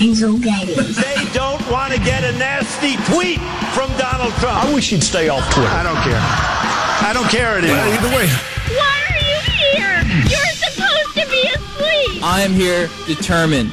Hazel Getty. They don't want to get a nasty tweet from Donald Trump. I wish he'd stay off Twitter. I don't care. I don't care anymore. Well, either way. Why are you here? You're supposed to be asleep. I am here determined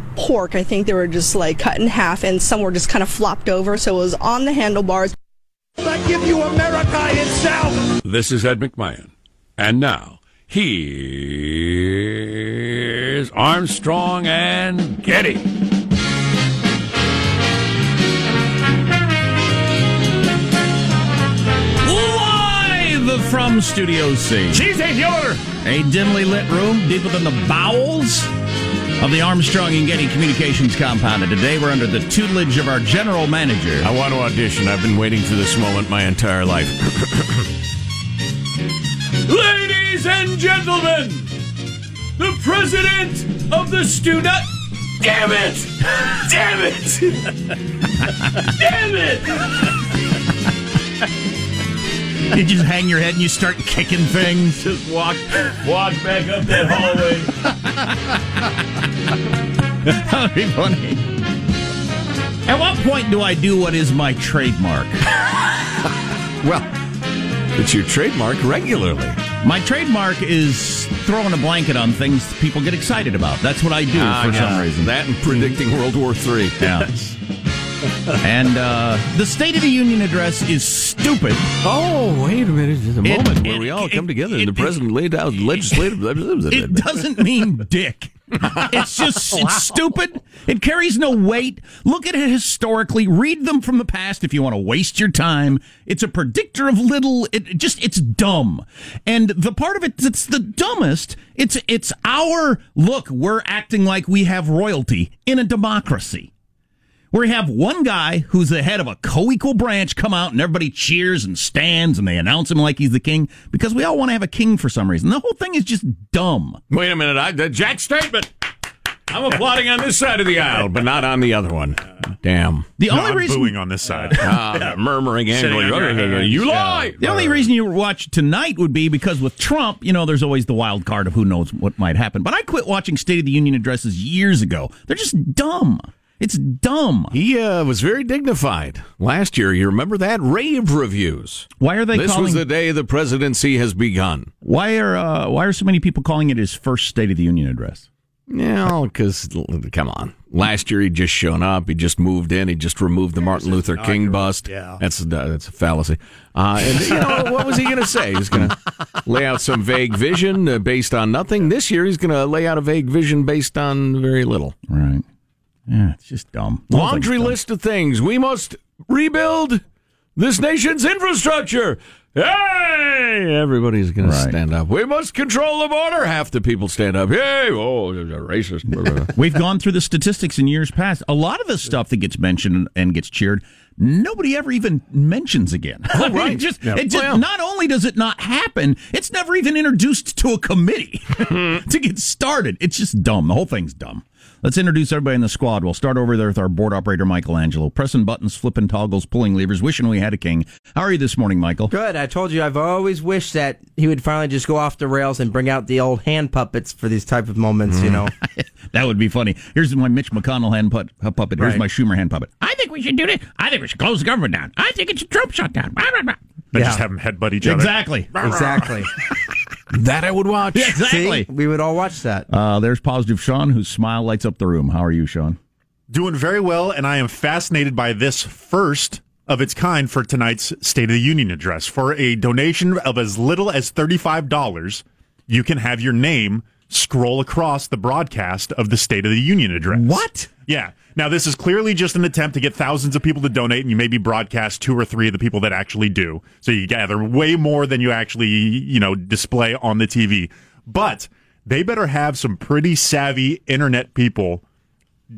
pork. I think they were just like cut in half and some were just kind of flopped over. So it was on the handlebars. I give you America itself. This is Ed McMahon. And now, here's Armstrong and Getty. Live from Studio C. Cheese ain't the. A dimly lit room deeper than the bowels of the Armstrong and Getty Communications compound. And today we're under the tutelage of our general manager. I want to audition. I've been waiting for this moment my entire life. Ladies and gentlemen, the president of the student. Damn it! Damn it! Damn it! You just hang your head and you start kicking things. Just walk, walk back up that hallway. That'd be funny. At what point do I do what is my trademark? well, it's your trademark regularly. My trademark is throwing a blanket on things people get excited about. That's what I do uh, for yeah. some reason. That and predicting World War III. Yeah. and uh, the State of the Union address is stupid. Oh, wait a minute. There's a It- moment where it- we all it- come together and the president laid out legislative. It doesn't mean dick. It's just it's stupid. It carries no weight. Look at it historically. Read them from the past if you want to waste your time. It's a predictor of little. It just it's dumb. And the part of it that's the dumbest. It's it's our look. We're acting like we have royalty in a democracy. Where you have one guy who's the head of a co-equal branch come out and everybody cheers and stands and they announce him like he's the king because we all want to have a king for some reason. The whole thing is just dumb. Wait a minute. I, the Jack statement. I'm applauding on this side of the aisle, but not on the other one. Damn. The No, only I'm reason booing on this side. Ah, murmuring Sitting angrily. on your. You Yeah. lie. The only reason you watch tonight would be because with Trump, you know, there's always the wild card of who knows what might happen. But I quit watching State of the Union addresses years ago. They're just dumb. It's dumb. He uh, was very dignified last year. You remember that rave reviews. Why are they calling This calling? was the day the presidency has begun. why are uh, why are so many people calling it his first State of the Union address? Yeah, because come on. Last year he'd just shown up. He just moved in. He just removed the Martin Luther King bust. Yeah. that's uh, that's a fallacy. Uh, and you know what was he going to say? He's going to lay out some vague vision uh, based on nothing. This year he's going to lay out a vague vision based on very little. Right. Yeah, it's just dumb. The whole thing's Laundry dumb. list of things we must rebuild this nation's infrastructure. Hey, everybody's going Right. to stand up. We must control the border. Half the people stand up. Hey, oh, racist. We've gone through the statistics in years past. A lot of the stuff that gets mentioned and gets cheered, nobody ever even mentions again. I mean, right. it just, Yeah. it just Well- not only does it not happen, it's never even introduced to a committee to get started. It's just dumb. The whole thing's dumb. Let's introduce everybody in the squad. We'll start over there with our board operator, Michael Angelo. Pressing buttons, flipping toggles, pulling levers, wishing we had a king. How are you this morning, Michael? Good. I told you I've always wished that he would finally just go off the rails and bring out the old hand puppets for these type of moments. You know, That would be funny. Here's my Mitch McConnell hand put, uh, puppet. Here's Right. my Schumer hand puppet. I think we should do this. I think we should close the government down. I think it's a troop shutdown. Blah, blah, blah. Then Yeah. just have them headbutt each other. Exactly. exactly. that I would watch. Yeah, exactly. See? we would all watch that. Uh, there's positive Sean, whose smile lights up the room. How are you, Sean? Doing very well, and I am fascinated by this first of its kind for tonight's State of the Union address. For a donation of as little as $35, you can have your name scroll across the broadcast of the State of the Union address. What? Yeah. Now, this is clearly just an attempt to get thousands of people to donate, and you maybe broadcast two or three of the people that actually do. So you gather way more than you actually, you know, display on the TV. But they better have some pretty savvy internet people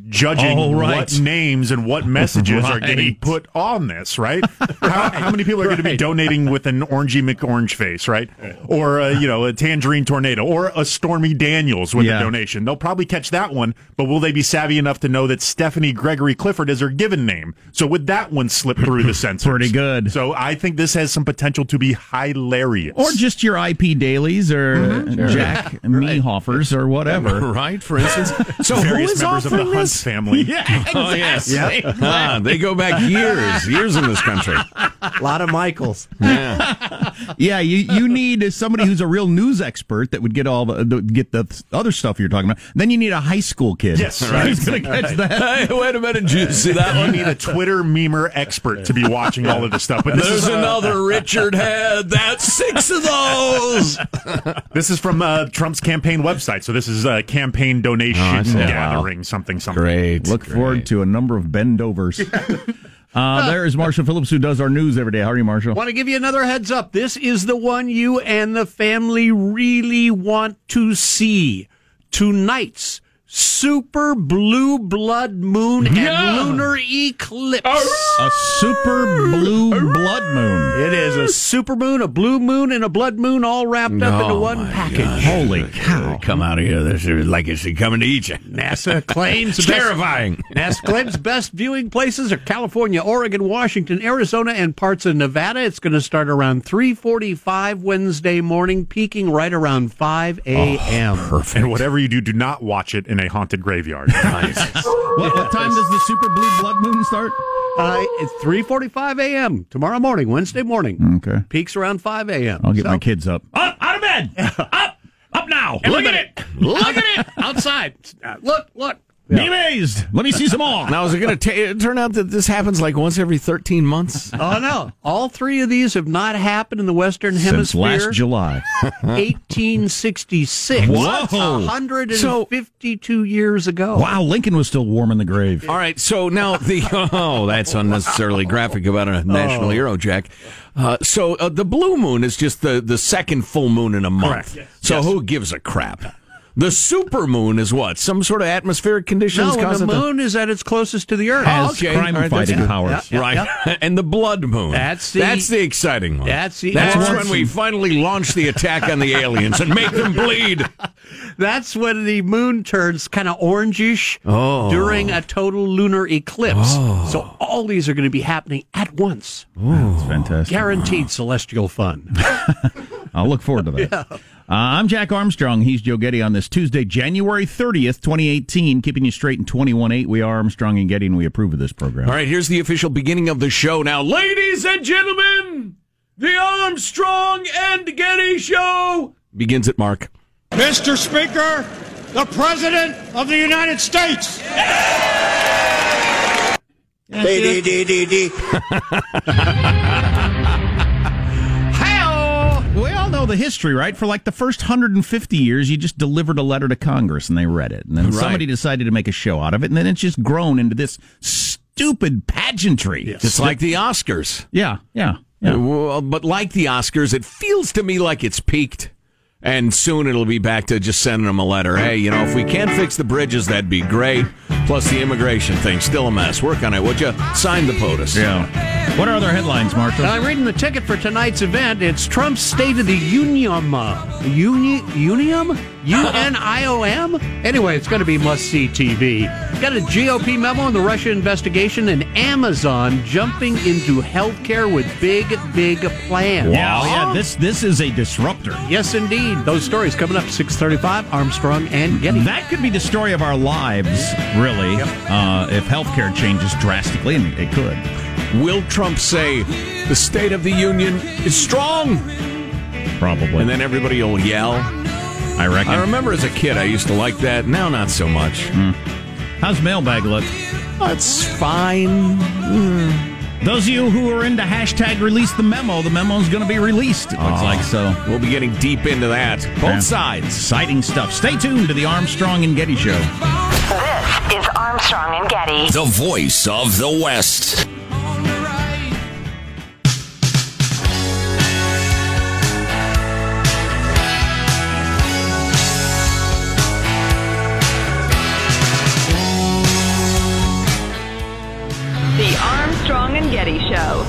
judging Oh, right. what names and what messages are getting Right. put on this, right? how, how many people are going to be donating with an orangey McOrange face, right? Or, uh, you know, a tangerine tornado or a Stormy Daniels with Yeah. a donation. They'll probably catch that one, but will they be savvy enough to know that Stephanie Gregory Clifford is her given name? So would that one slip through the censors? Pretty good. So I think this has some potential to be hilarious. Or just your IP dailies or Mm-hmm. Jack Mehoffers or whatever. right, for instance. So who various is members of the offering Hunt family. Yeah, Oh, yes. exactly. Ah, they go back years, years in this country. A lot of Michaels. Yeah. Yeah, you, you need somebody who's a real news expert that would get all the, the get the other stuff you're talking about. Then you need a high school kid. Yes, Who's right. going to catch that? Hey, wait a minute. Did you see that You one? need a Twitter memer expert to be watching all of this stuff. But this There's is, uh, another Richard Head. That's six of those. This is from uh, Trump's campaign website. So this is a campaign donation Oh, I see. gathering, something, something. Great. Look forward to a number of bendovers. uh, there is Marshall Phillips, who does our news every day. How are you, Marshall? Want to give you another heads up. This is the one you and the family really want to see. Tonight's super blue blood moon and Yeah. lunar eclipse. A super blue blood moon. It is a super moon, a blue moon, and a blood moon all wrapped up into Oh, one my package. Holy cow. Come out of here. This is like it's coming to eat you. NASA claims best- terrifying. NASA claims best viewing places are California, Oregon, Washington, Arizona, and parts of Nevada. It's going to start around 3:45 Wednesday morning, peaking right around 5 a.m. Perfect. And whatever you do, do not watch it in a haunted graveyard. What, what time does the super blue blood moon start? Uh, it's 3:45 a.m. tomorrow morning, Wednesday morning. Okay. Peaks around 5 a.m. I'll get So- my kids up. Up, out of bed. up, up now. Look at it. Look at it outside. Uh, look, look. Be amazed. Let me see some more. Now, is it going to turn out that this happens like once every 13 months? Oh no! All three of these have not happened in the Western Since Hemisphere. last July. 1866. Whoa. 152 years ago. Wow, Lincoln was still warm in the grave. All right, so now the oh, that's unnecessarily graphic about a national Oh. hero, Jack. Uh, so uh, the blue moon is just the the second full moon in a month. Correct. So who gives a crap? The super moon is what? Some sort of atmospheric conditions No, when cause the it to- moon is at its closest to the Earth. Oh, okay. All right, that's fighting good. powers. Yeah, right, yeah. and the blood moon. That's the- that's the exciting one. That's the- that's that's when we finally launch the attack on the aliens and make them bleed. That's when the moon turns kind of orangish Oh. during a total lunar eclipse. Oh. So all these are going to be happening at once. That's fantastic. Guaranteed celestial fun. I'll look forward to that. Uh, I'm Jack Armstrong. He's Joe Getty on this Tuesday, January 30th, 2018. Keeping you straight in 21.8. We are Armstrong and Getty, and we approve of this program. All right, here's the official beginning of the show now. Ladies and gentlemen, the Armstrong and Getty Show begins at Mark. Mr. Speaker, the President of the United States. We all know the history, right? For like the first 150 years, you just delivered a letter to Congress and they read it. And then Right. somebody decided to make a show out of it. And then it's just grown into this stupid pageantry. It's like the Oscars. Yeah, yeah, yeah. Uh, well, but like the Oscars, it feels to me like it's peaked. And soon it'll be back to just sending them a letter. Hey, you know, if we can't fix the bridges, that'd be great. Plus the immigration thing, still a mess. Work on it, would you? Sign the POTUS. Yeah. What are other headlines, Marshall? I'm reading the ticket for tonight's event. It's Trump's State of the Union. Uh, Uni- Unium? U-N-I-O-M? Anyway, it's going to be must-see TV. Got a GOP memo on the Russia investigation and Amazon jumping into healthcare with big, big plans. Yeah, yeah. This this is a disruptor. Yes, indeed. Those stories coming up 635, Armstrong and Getty. That could be the story of our lives, really, uh, if healthcare changes drastically, and it could. Will Trump say the State of the Union is strong? Probably. And then everybody will yell. I reckon. I remember as a kid, I used to like that. Now, not so much. How's mailbag look? It's fine. Those of you who are into hashtag release the memo, the memo is going to be released. It looks Oh. like so. We'll be getting deep into that. Both Yeah. sides. Exciting stuff. Stay tuned to the Armstrong and Getty Show. This is Armstrong and Getty. The voice of the West. The Armstrong and Getty Show.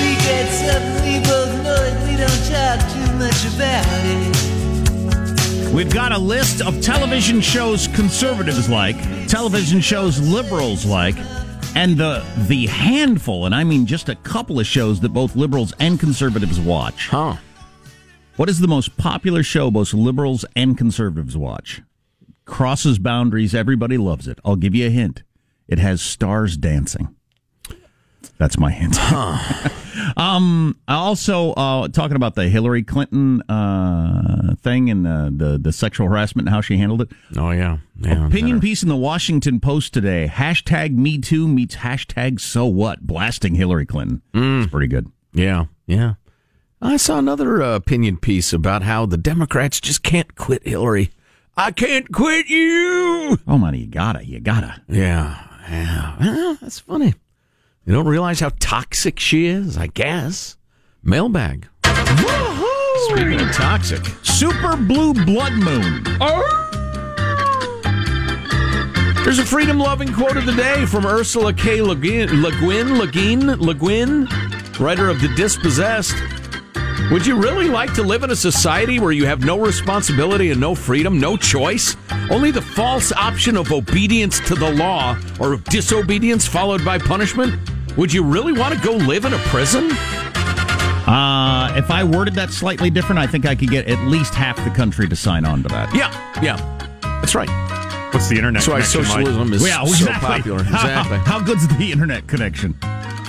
We get something we both know and we don't talk too much about it. We've got a list of television shows conservatives like, television shows liberals like, and the the handful, and I mean just a couple of shows that both liberals and conservatives watch. Huh. What is the most popular show both liberals and conservatives watch? Crosses boundaries, everybody loves it. I'll give you a hint. It has stars dancing. That's my hint. um, also uh, talking about the Hillary Clinton uh, thing and the, the the sexual harassment and how she handled it. Oh yeah, yeah Opinion piece in the Washington Post today. Hashtag Me Too meets hashtag So What, blasting Hillary Clinton. It's pretty good. Yeah, yeah. I saw another uh, opinion piece about how the Democrats just can't quit Hillary. I can't quit you. Oh, money, you gotta, you gotta. Yeah, yeah. Well, that's funny. You don't realize how toxic she is, I guess. Mailbag. Speaking of toxic. Super Blue Blood Moon. Oh! There's a freedom loving quote of the day from Ursula K. Le Guin, Le Guin, Le Guin, Le Guin, writer of The Dispossessed. Would you really like to live in a society where you have no responsibility and no freedom, no choice? Only the false option of obedience to the law or of disobedience followed by punishment? Would you really want to go live in a prison? Uh, if I worded that slightly different, I think I could get at least half the country to sign on to that. Yeah, yeah. That's right. What's the internet That's why connection like? socialism is yeah, so exactly. popular. How- Exactly. How, good's the internet connection?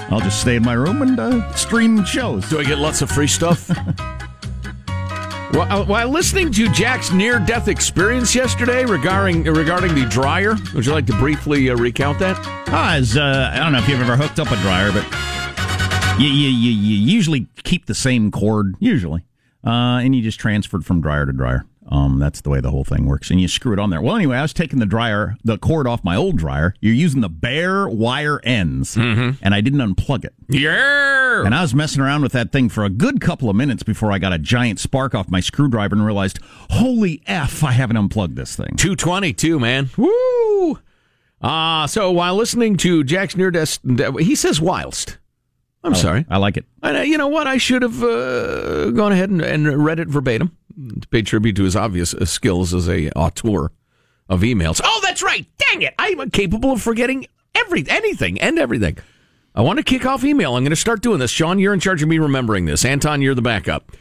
I'll just stay in my room and uh, stream shows. Do I get lots of free stuff? While, while listening to Jack's near-death experience yesterday regarding regarding the dryer, would you like to briefly uh, recount that? Ah, as, uh, I don't know if you've ever hooked up a dryer, but you, you, you, you usually keep the same cord, usually, uh, and you just transfer it from dryer to dryer. Um, that's the way the whole thing works, and you screw it on there. Well, anyway, I was taking the dryer, the cord off my old dryer. You're using the bare wire ends, and I didn't unplug it. Yeah. And I was messing around with that thing for a good couple of minutes before I got a giant spark off my screwdriver and realized, holy f, I haven't unplugged this thing. 222, man. Woo! Uh, so while listening to Jack's near death, he says whilst. I'm I- sorry. I like it. Uh, you know what? I should have uh, gone ahead and, and read it verbatim to pay tribute to his obvious uh, skills as a auteur of emails. Oh, that's right. Dang it. I'm capable of forgetting every anything and everything. I want to kick off email. I'm going to start doing this. Sean, you're in charge of me remembering this. Anton, you're the backup.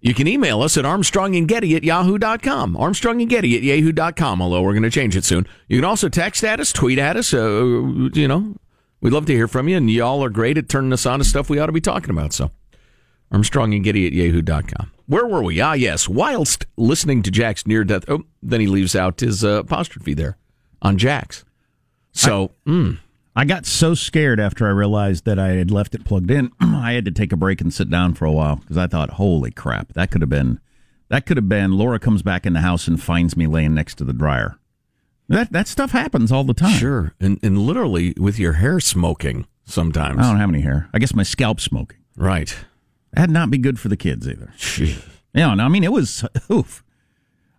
You can email us at armstrongandgetty at yahoo.com. Armstrong and Getty at yahoo.com, although we're going to change it soon. You can also text at us, tweet at us. Uh, you know, we'd love to hear from you, and y'all are great at turning us on to stuff we ought to be talking about. So, Armstrong and Getty at yahoo.com. Where were we? Ah, yes. Whilst listening to Jack's near death, oh, then he leaves out his uh, apostrophe there on Jack's. So, mm, I got so scared after I realized that I had left it plugged in. I had to take a break and sit down for a while because I thought, "Holy crap, that could have been, that could have been." Laura comes back in the house and finds me laying next to the dryer. That that stuff happens all the time. sure. And, and literally with your hair smoking sometimes. I don't have any hair. I guess my scalp smoking. Right. That'd not be good for the kids either. Yeah, no, I mean it was oof.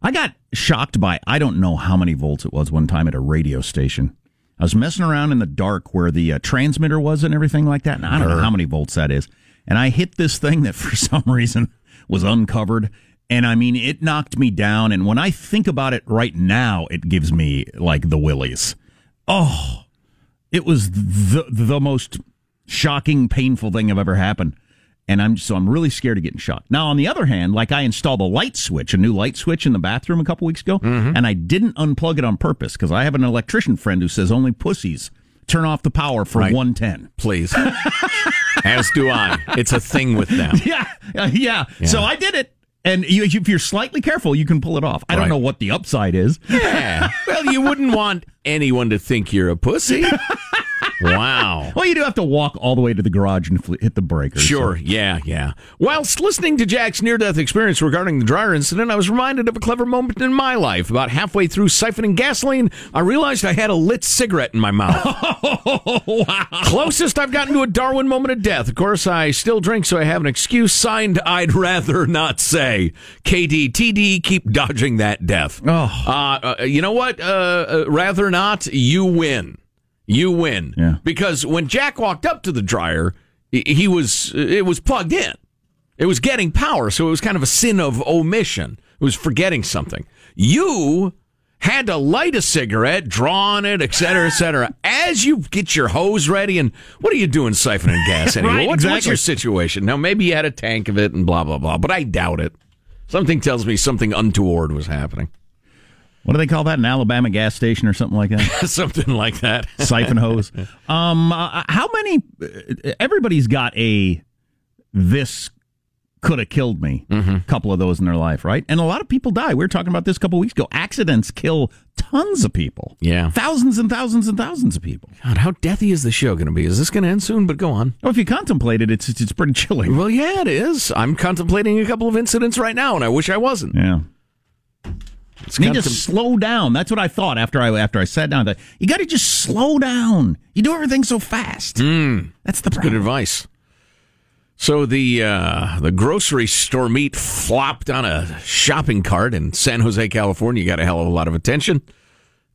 I got shocked by I don't know how many volts it was one time at a radio station. I was messing around in the dark where the uh, transmitter was and everything like that, and I don't know how many volts that is. And I hit this thing that for some reason was uncovered, and I mean it knocked me down. And when I think about it right now, it gives me like the willies. Oh, it was the the most shocking, painful thing I've ever happened. And I'm so I'm really scared of getting shot. Now, on the other hand, like I installed a light switch, a new light switch in the bathroom a couple weeks ago, and I didn't unplug it on purpose because I have an electrician friend who says only pussies turn off the power for Right. 110. Please. As do I. It's a thing with them. Yeah, uh, yeah. So I did it. And you, if you're slightly careful, you can pull it off. I don't know what the upside is. Yeah. Well, you wouldn't want anyone to think you're a pussy. Wow. Well, you do have to walk all the way to the garage and fl- hit the breakers. Sure, yeah, yeah. Whilst listening to Jack's near death experience regarding the dryer incident, I was reminded of a clever moment in my life. About halfway through siphoning gasoline, I realized I had a lit cigarette in my mouth. Wow. Closest I've gotten to a Darwin moment of death. Of course, I still drink, so I have an excuse. Signed, I'd rather not say. KDTD, keep dodging that death. Oh. Uh, uh, you know what? Uh, uh, rather not, you win. You win. Yeah. Because when Jack walked up to the dryer, he, was it was plugged in. It was getting power, so it was kind of a sin of omission. It was forgetting something. You had to light a cigarette, draw on it, et cetera, et cetera, as you get your hose ready. And what are you doing siphoning gas anyway? Right, what's, what's your situation? Now, maybe you had a tank of it and blah, blah, blah, but I doubt it. Something tells me something untoward was happening. What do they call that? An Alabama gas station or something like that? something like that. Siphon hose. Um, uh, how many? uh, Everybody's got a this could have killed me. a Couple of those in their life, right? And a lot of people die. We were talking about this a couple weeks ago. Accidents kill tons of people. Yeah. thousands and thousands and thousands of people. God, how deathy is the show going to be? Is this going to end soon? But go on. Well, if you contemplate it, it's it's, it's pretty chilling. Well, yeah, it is. I'm contemplating a couple of incidents right now, and I wish I wasn't. Yeah. It's You need to slow down. That's what I thought after I after I sat down. I thought, You got to just slow down. You do everything so fast. Mm, That's the good advice. So the uh, the grocery store meat flopped on a shopping cart in San Jose, California. You got a hell of a lot of attention.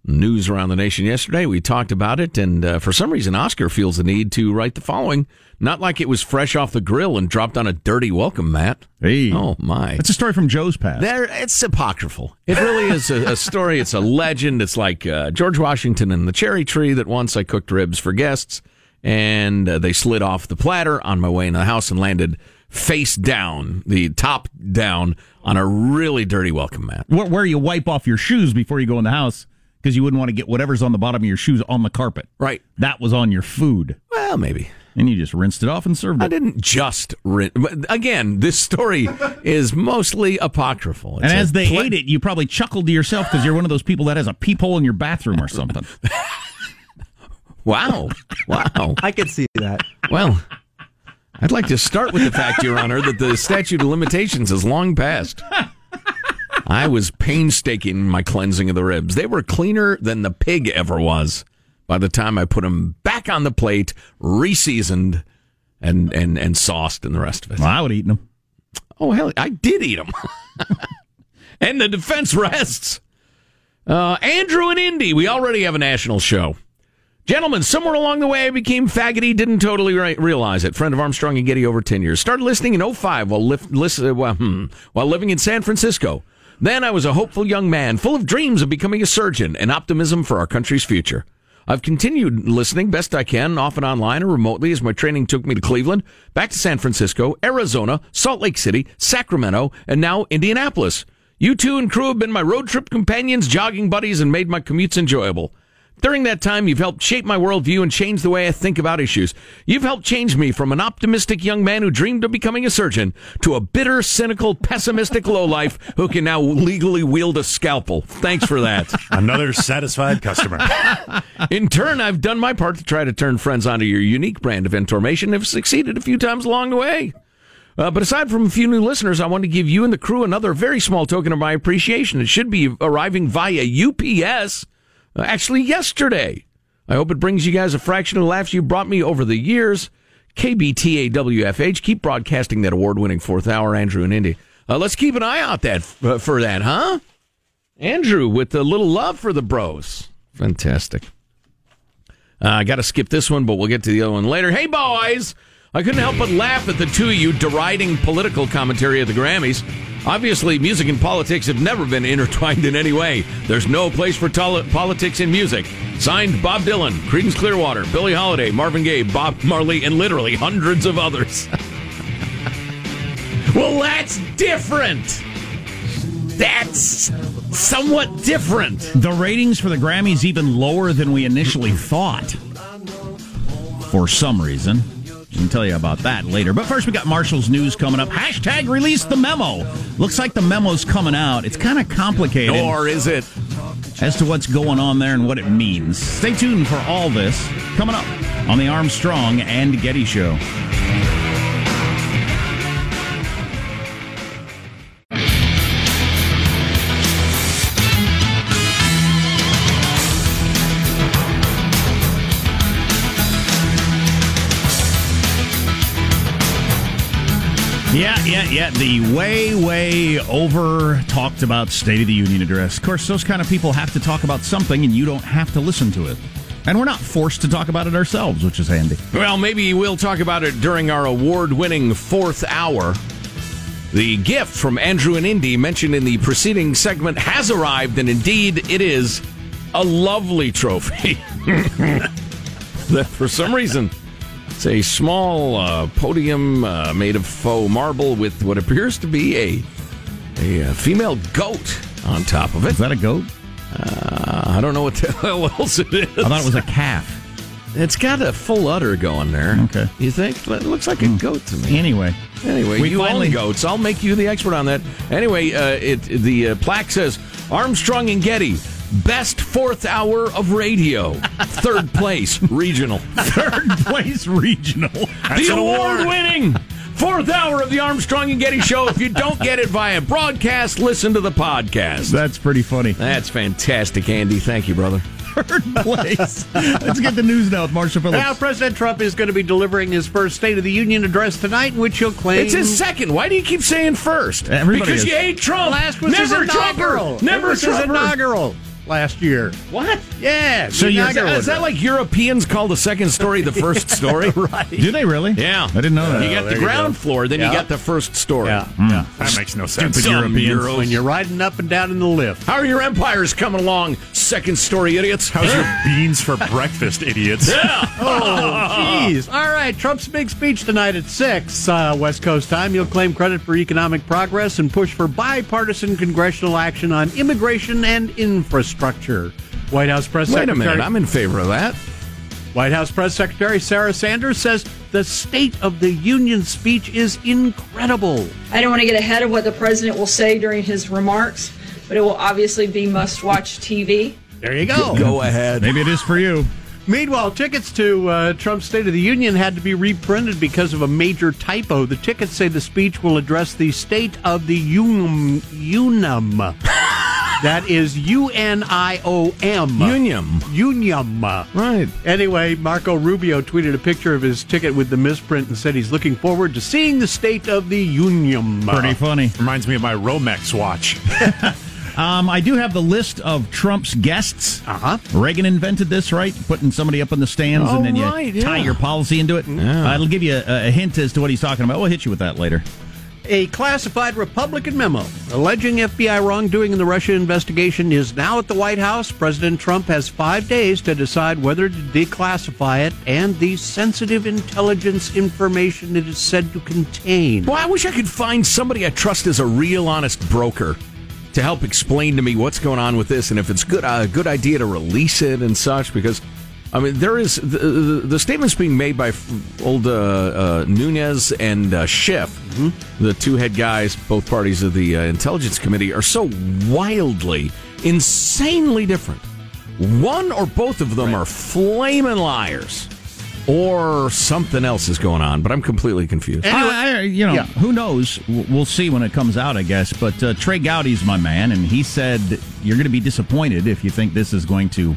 News around the nation yesterday. We talked about it, and uh, for some reason, Oscar feels the need to write the following. Not like it was fresh off the grill and dropped on a dirty welcome mat. Hey. Oh my! It's a story from Joe's past. There, it's apocryphal. It really is a, a story. It's a legend. It's like uh, George Washington and the cherry tree. That once I cooked ribs for guests, and uh, they slid off the platter on my way into the house and landed face down, the top down, on a really dirty welcome mat. where, where you wipe off your shoes before you go in the house because you wouldn't want to get whatever's on the bottom of your shoes on the carpet. Right. That was on your food. Well, maybe. And you just rinsed it off and served it. I didn't just rin- but Again, this story is mostly apocryphal. And as they pla- ate it, you probably chuckled to yourself because you're one of those people that has a peephole in your bathroom or something. Wow. Wow. I could see that. Well, I'd like to start with the fact, Your Honor, that the statute of limitations has long passed. I was painstaking in my cleansing of the ribs. They were cleaner than the pig ever was by the time I put them back on the plate, reseasoned, and, and, and sauced and the rest of it. Well, I would eat them. Oh, hell, I did eat them. and the defense rests. Uh, Andrew and Indy, we already have a national show. Gentlemen, somewhere along the way I became faggoty, didn't totally re- realize it. Friend of Armstrong and Getty over 10 years. Started listening in 05 while, lif- listen, uh, well, hmm, while living in San Francisco. Then I was a hopeful young man, full of dreams of becoming a surgeon and optimism for our country's future. I've continued listening best I can, often online or remotely, as my training took me to Cleveland, back to San Francisco, Arizona, Salt Lake City, Sacramento, and now Indianapolis. You two and crew have been my road trip companions, jogging buddies, and made my commutes enjoyable. During that time, you've helped shape my worldview and change the way I think about issues. You've helped change me from an optimistic young man who dreamed of becoming a surgeon to a bitter, cynical, pessimistic lowlife who can now legally wield a scalpel. Thanks for that. Another satisfied customer. In turn, I've done my part to try to turn friends onto your unique brand of information and have succeeded a few times along the way. Uh, but aside from a few new listeners, I want to give you and the crew another very small token of my appreciation. It should be arriving via UPS actually yesterday. I hope it brings you guys a fraction of the laughs you brought me over the years. KBTAWFH, keep broadcasting that award-winning fourth hour, Andrew and Indy. Uh, let's keep an eye out that uh, for that, huh? Andrew with a little love for the bros. Fantastic. Uh, I got to skip this one, but we'll get to the other one later. Hey, boys! I couldn't help but laugh at the two of you deriding political commentary at the Grammys. Obviously, music and politics have never been intertwined in any way. There's no place for tol- politics in music. Signed Bob Dylan, Creedence Clearwater, Billie Holiday, Marvin Gaye, Bob Marley, and literally hundreds of others. well, that's different. That's somewhat different. The ratings for the Grammys even lower than we initially thought. For some reason. I can tell you about that later. But first, we got Marshall's news coming up. Hashtag release the memo. Looks like the memo's coming out. It's kind of complicated. Or is it? As to what's going on there and what it means. Stay tuned for all this coming up on the Armstrong and Getty Show. Yeah, yeah, yeah. The way, way over talked about State of the Union address. Of course, those kind of people have to talk about something, and you don't have to listen to it. And we're not forced to talk about it ourselves, which is handy. Well, maybe we'll talk about it during our award winning fourth hour. The gift from Andrew and Indy mentioned in the preceding segment has arrived, and indeed it is a lovely trophy. for some reason, it's a small uh, podium uh, made of faux marble with what appears to be a, a, uh female goat on top of it. Is that a goat? Uh, I don't know what the hell else it is. I thought it was a calf. It's got a full udder going there. Okay. You think? It looks like a goat to me. Anyway. Anyway, We you finally- own goats. I'll make you the expert on that. Anyway, uh, it the uh, plaque says Armstrong and Getty, best fourth hour of radio, third place regional, third place regional. the award-winning fourth hour of the Armstrong and Getty show. If you don't get it via broadcast, listen to the podcast. That's pretty funny. That's fantastic, Andy. Thank you, brother. Third place. Let's get the news now with Marshall Phillips. Now, President Trump is going to be delivering his first State of the Union address tonight, in which he'll claim It's his second. Why do you keep saying first? Everybody because is. you hate Trump. Last was Never his inaugural. Trumper. Never it was his Trumper. inaugural last year. What? Yeah. So the you, is, inaugural that, is that like Europeans call the second story the first story? right? Do they really? Yeah. I didn't know that. You got the ground go. floor, then Yeah. you got the first story. Yeah. Yeah. That makes no sense. Stupid Europeans. Euros. When you're riding up and down in the lift. How are your empires coming along, second story idiots? How's your beans for breakfast, idiots? yeah. Oh, jeez. All right. Trump's big speech tonight at 6 uh, West Coast time. He'll claim credit for economic progress and push for bipartisan congressional action on immigration and infrastructure. White House Press Wait a minute. I'm in favor of that. White House Press Secretary Sarah Sanders says The State of the Union speech is incredible. I don't want to get ahead of what the president will say during his remarks, but it will obviously be must watch TV. There you go. Go ahead. Maybe it is for you. Meanwhile, tickets to uh, Trump's State of the Union had to be reprinted because of a major typo. The tickets say the speech will address the State of the Union. Unum. that is U N I O M. Unium. Unium. Right. Anyway, Marco Rubio tweeted a picture of his ticket with the misprint and said he's looking forward to seeing the State of the Union. Pretty funny. Reminds me of my Romex watch. Um, I do have the list of Trump's guests. Uh huh. Reagan invented this, right? Putting somebody up in the stands Oh, and then you right, tie yeah. your policy into it. Yeah. Uh, it'll give you a, a hint as to what he's talking about. We'll hit you with that later. A classified Republican memo alleging FBI wrongdoing in the Russia investigation is now at the White House. President Trump has five days to decide whether to declassify it and the sensitive intelligence information it is said to contain. Well, I wish I could find somebody I trust as a real honest broker to help explain to me what's going on with this and if it's good a good idea to release it and such because I mean there is the, the, the statements being made by old uh, uh, Nunes and uh, Schiff, the two head guys, both parties of the uh, intelligence committee, are so wildly, insanely different. One or both of them are flaming liars. Or something else is going on, but I'm completely confused. I, I- you know, Yeah. who knows? We'll see when it comes out, I guess. But uh, Trey Gowdy's my man, and he said you're going to be disappointed if you think this is going to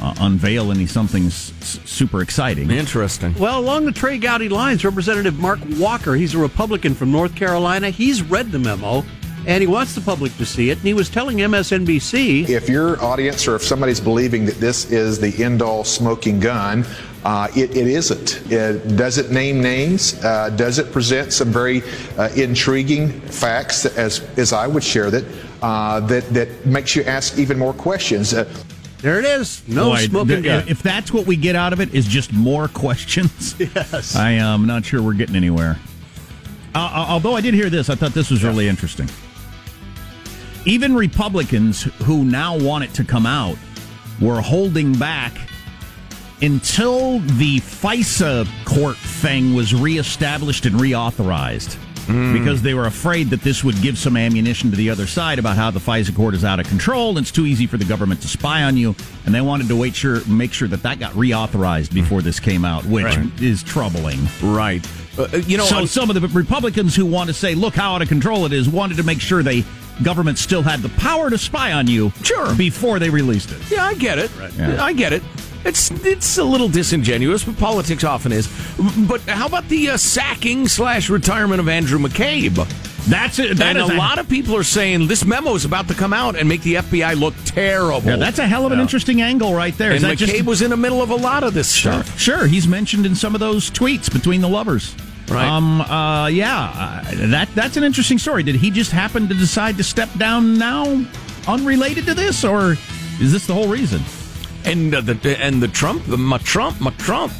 uh, unveil any something s- s- super exciting. Interesting. Well, along the Trey Gowdy lines, Representative Mark Walker, he's a Republican from North Carolina, he's read the memo and he wants the public to see it. And he was telling MSNBC If your audience or if somebody's believing that this is the end all smoking gun, uh, it, it isn't. It, does it name names? Uh, does it present some very uh, intriguing facts, as, as I would share that, uh, that, that makes you ask even more questions? There it is. No Boy, smoking gun. If that's what we get out of it, is just more questions. Yes. I am not sure we're getting anywhere. Uh, uh, although I did hear this, I thought this was really interesting. Even Republicans who now want it to come out were holding back until the FISA court thing was reestablished and reauthorized. Mm. Because they were afraid that this would give some ammunition to the other side about how the FISA court is out of control and it's too easy for the government to spy on you, and they wanted to wait sure make sure that that got reauthorized mm. before this came out, which Right. is troubling. Right. Uh, uh, you know, so I'm- some of the Republicans who want to say, "Look how out of control it is," wanted to make sure they government still had the power to spy on you, Sure. before they released it. Yeah, I get it. Yeah. I get it. It's it's a little disingenuous, but politics often is. But how about the uh, sacking slash retirement of Andrew McCabe? That's it. That and is a lot of people are saying this memo is about to come out and make the FBI look terrible. Yeah, that's a hell of an interesting angle right there. And that McCabe just- was in the middle of a lot of this Sure, stuff. sure. He's mentioned in some of those tweets between the lovers. Right. Um. Uh. Yeah. That that's an interesting story. Did he just happen to decide to step down now, unrelated to this, or is this the whole reason? And uh, the and the Trump, the, my Trump, my Trump,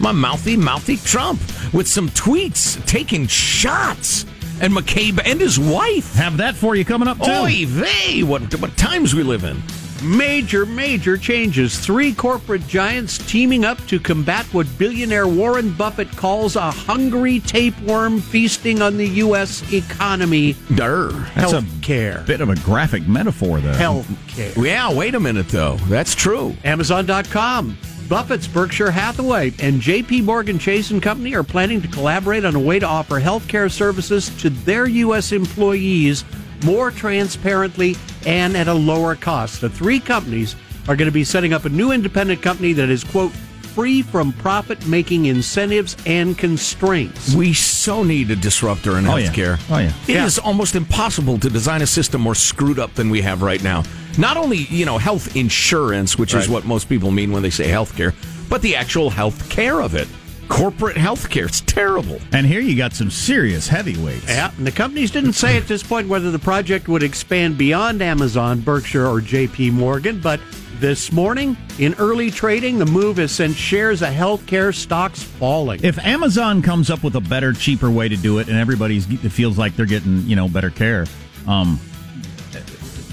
my mouthy, mouthy Trump with some tweets taking shots. And McCabe and his wife. Have that for you coming up too. Oy vey! What what times we live in? Major, major changes. Three corporate giants teaming up to combat what billionaire Warren Buffett calls a hungry tapeworm feasting on the U.S. economy. Durr. That's a Healthcare. bit of a graphic metaphor there. Healthcare. Yeah, wait a minute though. That's true. Amazon.com. Buffett's Berkshire Hathaway and JP Morgan Chase and Company are planning to collaborate on a way to offer healthcare services to their U.S. employees more transparently and at a lower cost. The three companies are going to be setting up a new independent company that is, quote, free from profit making incentives and constraints. We so need a disruptor in Oh, yeah. healthcare. Oh, yeah. It is Yeah. almost impossible to design a system more screwed up than we have right now. Not only, you know, health insurance, which is what most people mean when they say healthcare, but the actual health care of it. Corporate healthcare. It's terrible. And here you got some serious heavyweights. Yeah, and the companies didn't say at this point whether the project would expand beyond Amazon, Berkshire, or JP Morgan, but this morning in early trading, the move has sent shares of healthcare stocks falling. If Amazon comes up with a better, cheaper way to do it, and everybody feels like they're getting you know better care, um,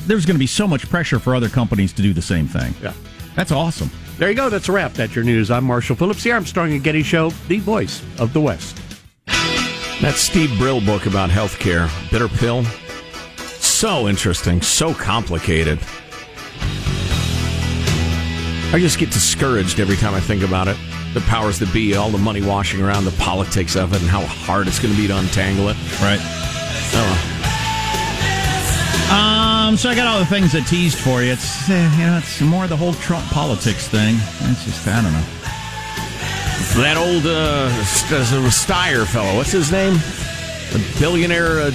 there's going to be so much pressure for other companies to do the same thing. Yeah. That's awesome. There you go. That's a wrap. That's your news. I'm Marshall Phillips, here. I'm Armstrong and Getty Show, the voice of the West. That Steve Brill book about healthcare, Bitter Pill, so interesting, so complicated. I just get discouraged every time I think about it. The powers that be, all the money washing around, the politics of it, and how hard it's going to be to untangle it. Right. Oh, Um, so I got all the things I teased for you. It's uh, you know, it's more the whole Trump politics thing. It's just I don't know. that old uh, Steyer fellow, what's his name? The billionaire uh,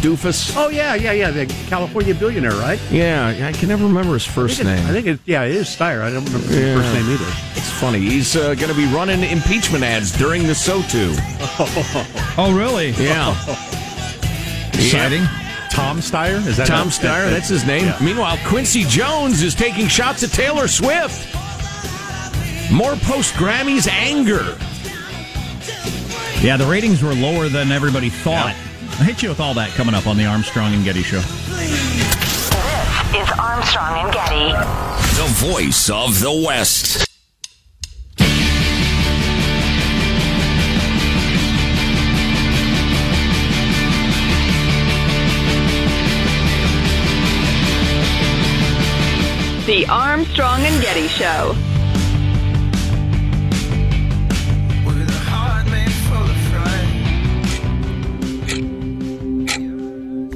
doofus. Oh, yeah, yeah, yeah. The California billionaire, right? Yeah, I can never remember his first I name. I think it, yeah, it is Steyer. I don't remember Yeah. his first name either. It's funny. He's uh, going to be running impeachment ads during the SOTU. Oh, really? Yeah. Exciting. Tom Steyer? Is that Tom Steyer, that- that's his name. Yeah. Meanwhile, Quincy Jones is taking shots at Taylor Swift. More post Grammys anger. Yeah, the ratings were lower than everybody thought. I'll hit you with all that coming up on the Armstrong and Getty Show. This is Armstrong and Getty. The voice of the West. The Armstrong and Getty Show.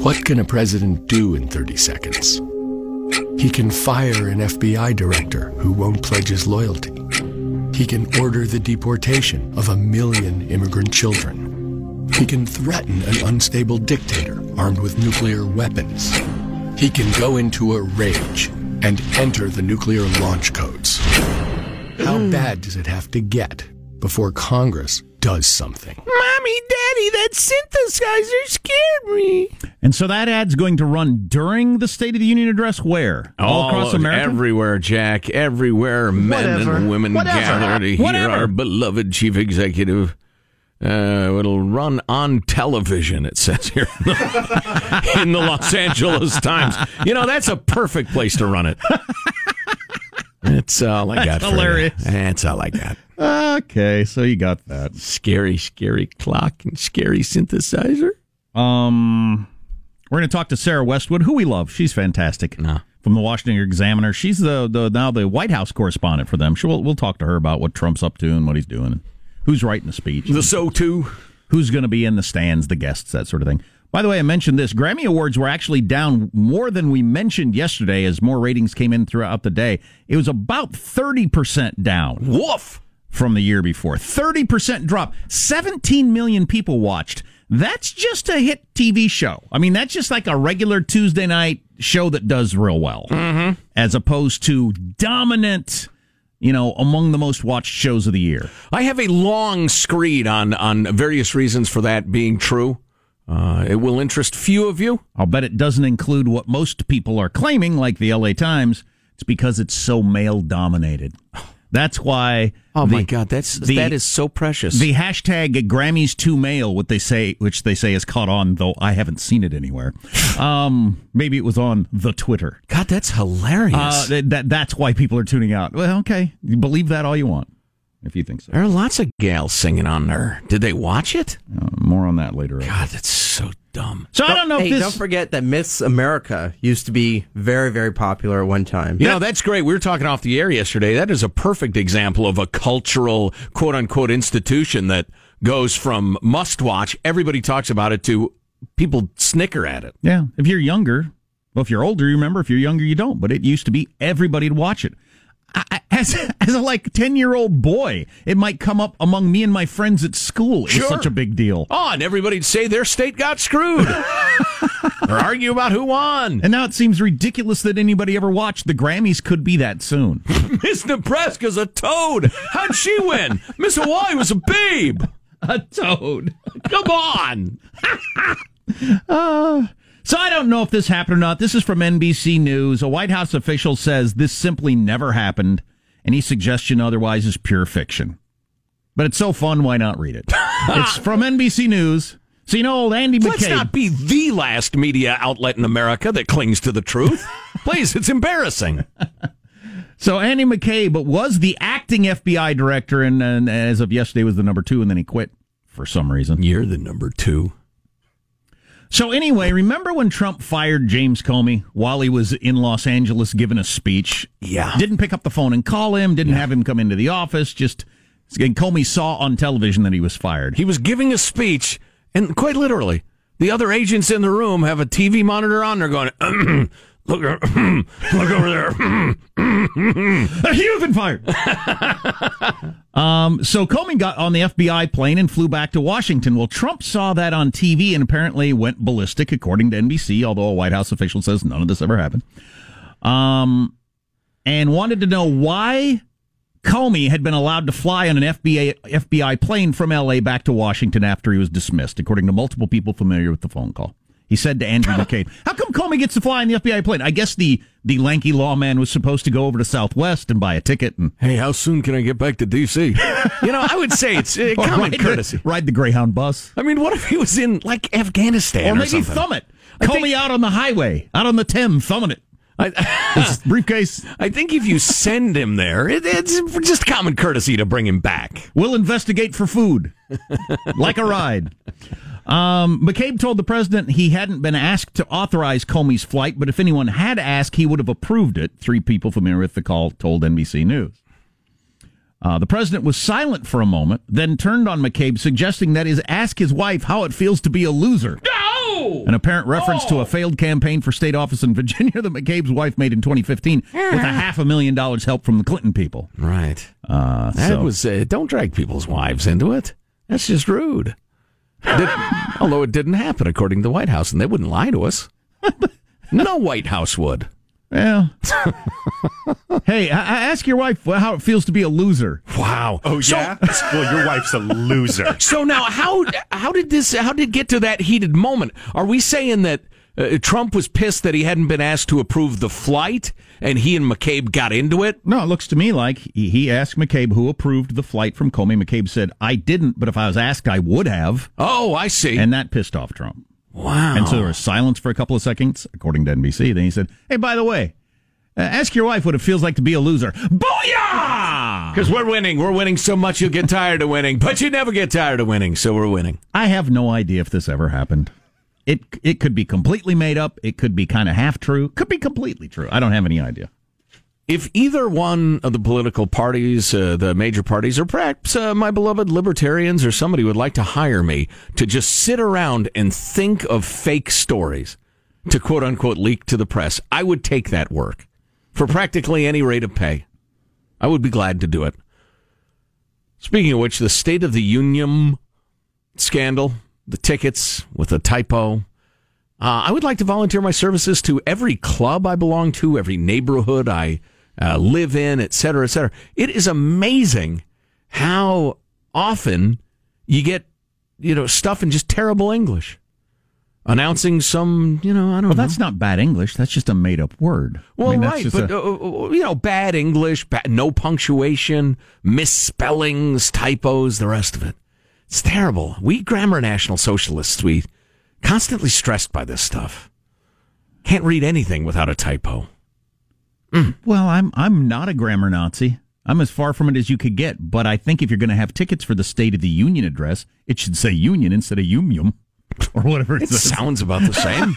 What can a president do in 30 seconds? He can fire an FBI director who won't pledge his loyalty. He can order the deportation of a million immigrant children. He can threaten an unstable dictator armed with nuclear weapons. He can go into a rage and enter the nuclear launch codes. How hmm. bad does it have to get before Congress does something? Mommy, Daddy, that synthesizer scared me. And so that ad's going to run during the State of the Union address where? All across America? Everywhere, Jack. Everywhere, men Whatever. and women Whatever. gather to hear Whatever. our beloved chief executive. Uh, it'll run on television, it says here in the, Los Angeles Times. You know, that's a perfect place to run it. It's all I got. That's for you. hilarious. That's all I got. Okay, so you got that. Scary, scary clock and scary synthesizer. Um, we're going to talk to Sarah Westwood, who we love. She's fantastic. From the Washington Examiner, she's the, the now the White House correspondent for them. Sure, we'll, we'll talk to her about what Trump's up to and what he's doing, and who's writing the speech, the SOTU, who's going to be in the stands, the guests, that sort of thing. By the way, I mentioned this. Grammy Awards were actually down more than we mentioned yesterday as more ratings came in throughout the day. It was about 30% down. Woof! From the year before. 30% drop. 17 million people watched. That's just a hit TV show. I mean, that's just like a regular Tuesday night show that does real well. Mm-hmm. As opposed to dominant, you know, among the most watched shows of the year. I have a long screed on on various reasons for that being true. Uh, it will interest few of you. I'll bet it doesn't include what most people are claiming, like the LA Times. It's because it's so male dominated. That's why. Oh the- my God, that's that is so precious. The hashtag Grammys to male, what they say, which they say has caught on, though I haven't seen it anywhere. Um, maybe it was on the Twitter. God, that's hilarious. Uh, that, that that's why people are tuning out. Well, okay, you believe that all you want, if you think so. there are lots of gals singing on there. Did they watch it? Uh, more on that later. God, that's so dumb. So I don't know Hey, if this. don't forget that Miss America used to be very, very popular at one time. You know, that's great. We were talking off the air yesterday. That is a perfect example of a cultural, quote unquote, institution that goes from must watch, everybody talks about it, to people snicker at it. Yeah, if you're younger, well, if you're older, you remember. If you're younger, you don't. But it used to be everybody'd watch it. I, I- as as a like ten year old boy, it might come up among me and my friends at school. It was Sure. such a big deal. Oh, and everybody'd say their state got screwed or argue about who won. And now it seems ridiculous that anybody ever watched the Grammys. Could be that soon. Miss Nebraska's a toad. How'd she win? Miss Hawaii was a babe. a toad. Come on. Uh, so I don't know if this happened or not. This is from NBC News. A White House official says this simply never happened. Any suggestion otherwise is pure fiction. But it's so fun, why not read it? it's from NBC News. So you know old Andy McCabe. Let's not be the last media outlet in America that clings to the truth. Please, it's embarrassing. So Andy McCabe was the acting FBI director, and, and as of yesterday was the number two, and then he quit for some reason. You're the number two. So anyway, remember when Trump fired James Comey while he was in Los Angeles giving a speech? Yeah. Didn't pick up the phone and call him, didn't have him come into the office, just and Comey saw on television that he was fired. He was giving a speech, and quite literally, the other agents in the room have a TV monitor on. They're going, look, look over there. You've been fired. um, so Comey got on the FBI plane and flew back to Washington. Well, Trump saw that on TV and apparently went ballistic, according to NBC. Although a White House official says none of this ever happened. Um, and wanted to know why Comey had been allowed to fly on an FBI FBI plane from LA back to Washington after he was dismissed, according to multiple people familiar with the phone call. He said to Andrew McCabe, "How come Comey gets to fly on the FBI plane? I guess the the lanky lawman was supposed to go over to Southwest and buy a ticket and hey, how soon can I get back to D.C.? you know, I would say it's uh, common ride courtesi. The, ride the Greyhound bus, I mean, what if he was in like Afghanistan or or, maybe something? thumb it. I Comey think- out on the highway, out on the Thames, thumbing it. His briefcase. I think if you send him there, it, it's just common courtesy to bring him back. We'll investigate for food, like a ride. Um, McCabe told the president he hadn't been asked to authorize Comey's flight, but if anyone had asked, he would have approved it. Three people familiar with the call told NBC News. Uh, the president was silent for a moment, then turned on McCabe, suggesting that is ask his wife how it feels to be a loser. No! An apparent reference to a failed campaign for state office in Virginia that McCabe's wife made in 2015 with a half a million dollars help from the Clinton people. Right. Uh, That so- was uh, don't drag people's wives into it. That's just rude. Did- although it didn't happen according to the White House, and they wouldn't lie to us. no White House would. Well, hey, I, I ask your wife how it feels to be a loser. Wow. Oh So- yeah. well, your wife's a loser. So now, how how did this? How did it get to that heated moment? Are we saying that uh, Trump was pissed that he hadn't been asked to approve the flight, and he and McCabe got into it? No, it looks to me like he, he asked McCabe who approved the flight from Comey. McCabe said, I didn't, but if I was asked, I would have. Oh, I see. And that pissed off Trump. wow. And so there was silence for a couple of seconds, according to NBC. Then he said, Hey, by the way, uh, ask your wife what it feels like to be a loser. Booyah! Because we're winning. We're winning so much you'll get tired of winning. But you never get tired of winning, so we're winning. I have no idea if this ever happened. It it could be completely made up. It could be kind of half true. Could be completely true. I don't have any idea. If either one of the political parties, uh, the major parties, or perhaps uh, my beloved libertarians or somebody would like to hire me to just sit around and think of fake stories to quote unquote leak to the press, I would take that work for practically any rate of pay. I would be glad to do it. Speaking of which, the State of the Union scandal, the tickets with a typo. Uh, I would like to volunteer my services to every club I belong to, every neighborhood I uh, live in, et cetera, et cetera. It is amazing how often you get, you know, stuff in just terrible English. Announcing some, you know, I don't Well, know. that's not bad English. That's just a made up word. I Well, mean, right, but a- uh, uh, you know, bad English, bad, no punctuation, misspellings, typos, the rest of it. It's terrible. We grammar national socialists, we constantly stressed by this stuff. Can't read anything without a typo. Hmm. Well, I'm I'm not a grammar Nazi. I'm as far from it as you could get. But I think if you're going to have tickets for the State of the Union address, it should say Union instead of Yum Yum or whatever it, It says. sounds about the same.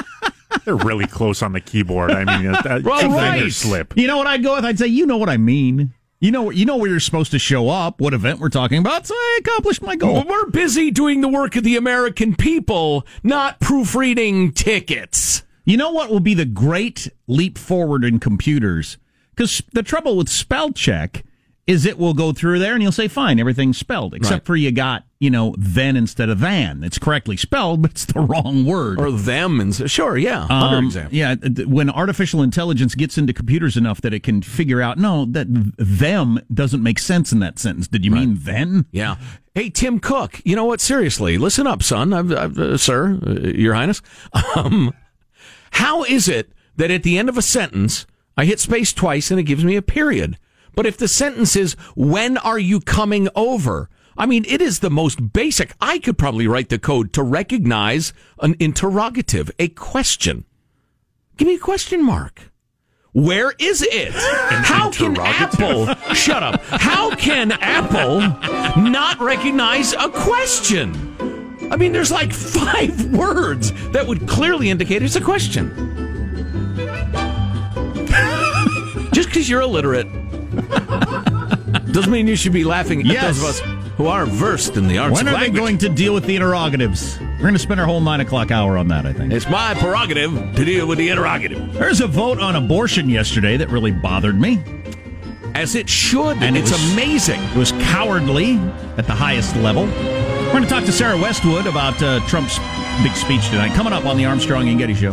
They're really close on the keyboard. I mean, that, that Well, two right. slip. You know what I'd go with? I'd say, you know what I mean. You know, you know where you're supposed to show up, what event we're talking about. So I accomplished my goal. Well, we're busy doing the work of the American people, not proofreading tickets. You know what will be the great leap forward in computers? Because the trouble with spell check is it will go through there and you'll say, fine, everything's spelled, except Right. for you got, you know, then instead of than. It's correctly spelled, but it's the wrong word. Or them, and sure, yeah, other Um, example. Yeah, when artificial intelligence gets into computers enough that it can figure out, no, that them doesn't make sense in that sentence. Did you mean then? Yeah. Hey, Tim Cook, you know what? Seriously, listen up, son, I've, I've, uh, sir, uh, Your Highness. Um, how is it that at the end of a sentence, I hit space twice and it gives me a period? But if the sentence is, when are you coming over? I mean, it is the most basic. I could probably write the code to recognize an interrogative, a question. Give me a question mark. Where is it? How can Apple shut up? How can Apple not recognize a question? I mean, there's like five words that would clearly indicate it's a question. Just because you're illiterate doesn't mean you should be laughing at those of us who are versed in the arts When are they going to deal with the interrogatives? We're going to spend our whole nine o'clock hour on that, I think. It's my prerogative to deal with the interrogative. There's a vote on abortion yesterday that really bothered me. As it should. And it it's was- amazing. It was cowardly at the highest level. We're going to talk to Sarah Westwood about uh, Trump's big speech tonight. Coming up on the Armstrong and Getty Show.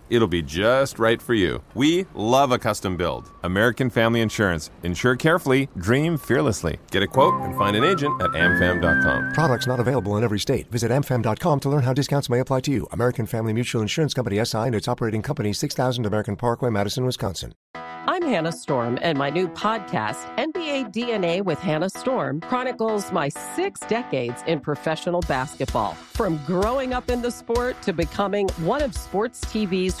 It'll be just right for you. We love a custom build. American Family Insurance. Insure carefully, dream fearlessly. Get a quote and find an agent at amfam.com. Products not available in every state. Visit amfam.com to learn how discounts may apply to you. American Family Mutual Insurance Company SI and its operating company 6000 American Parkway, Madison, Wisconsin. I'm Hannah Storm, and my new podcast, NBA DNA with Hannah Storm, chronicles my six decades in professional basketball. From growing up in the sport to becoming one of sports TV's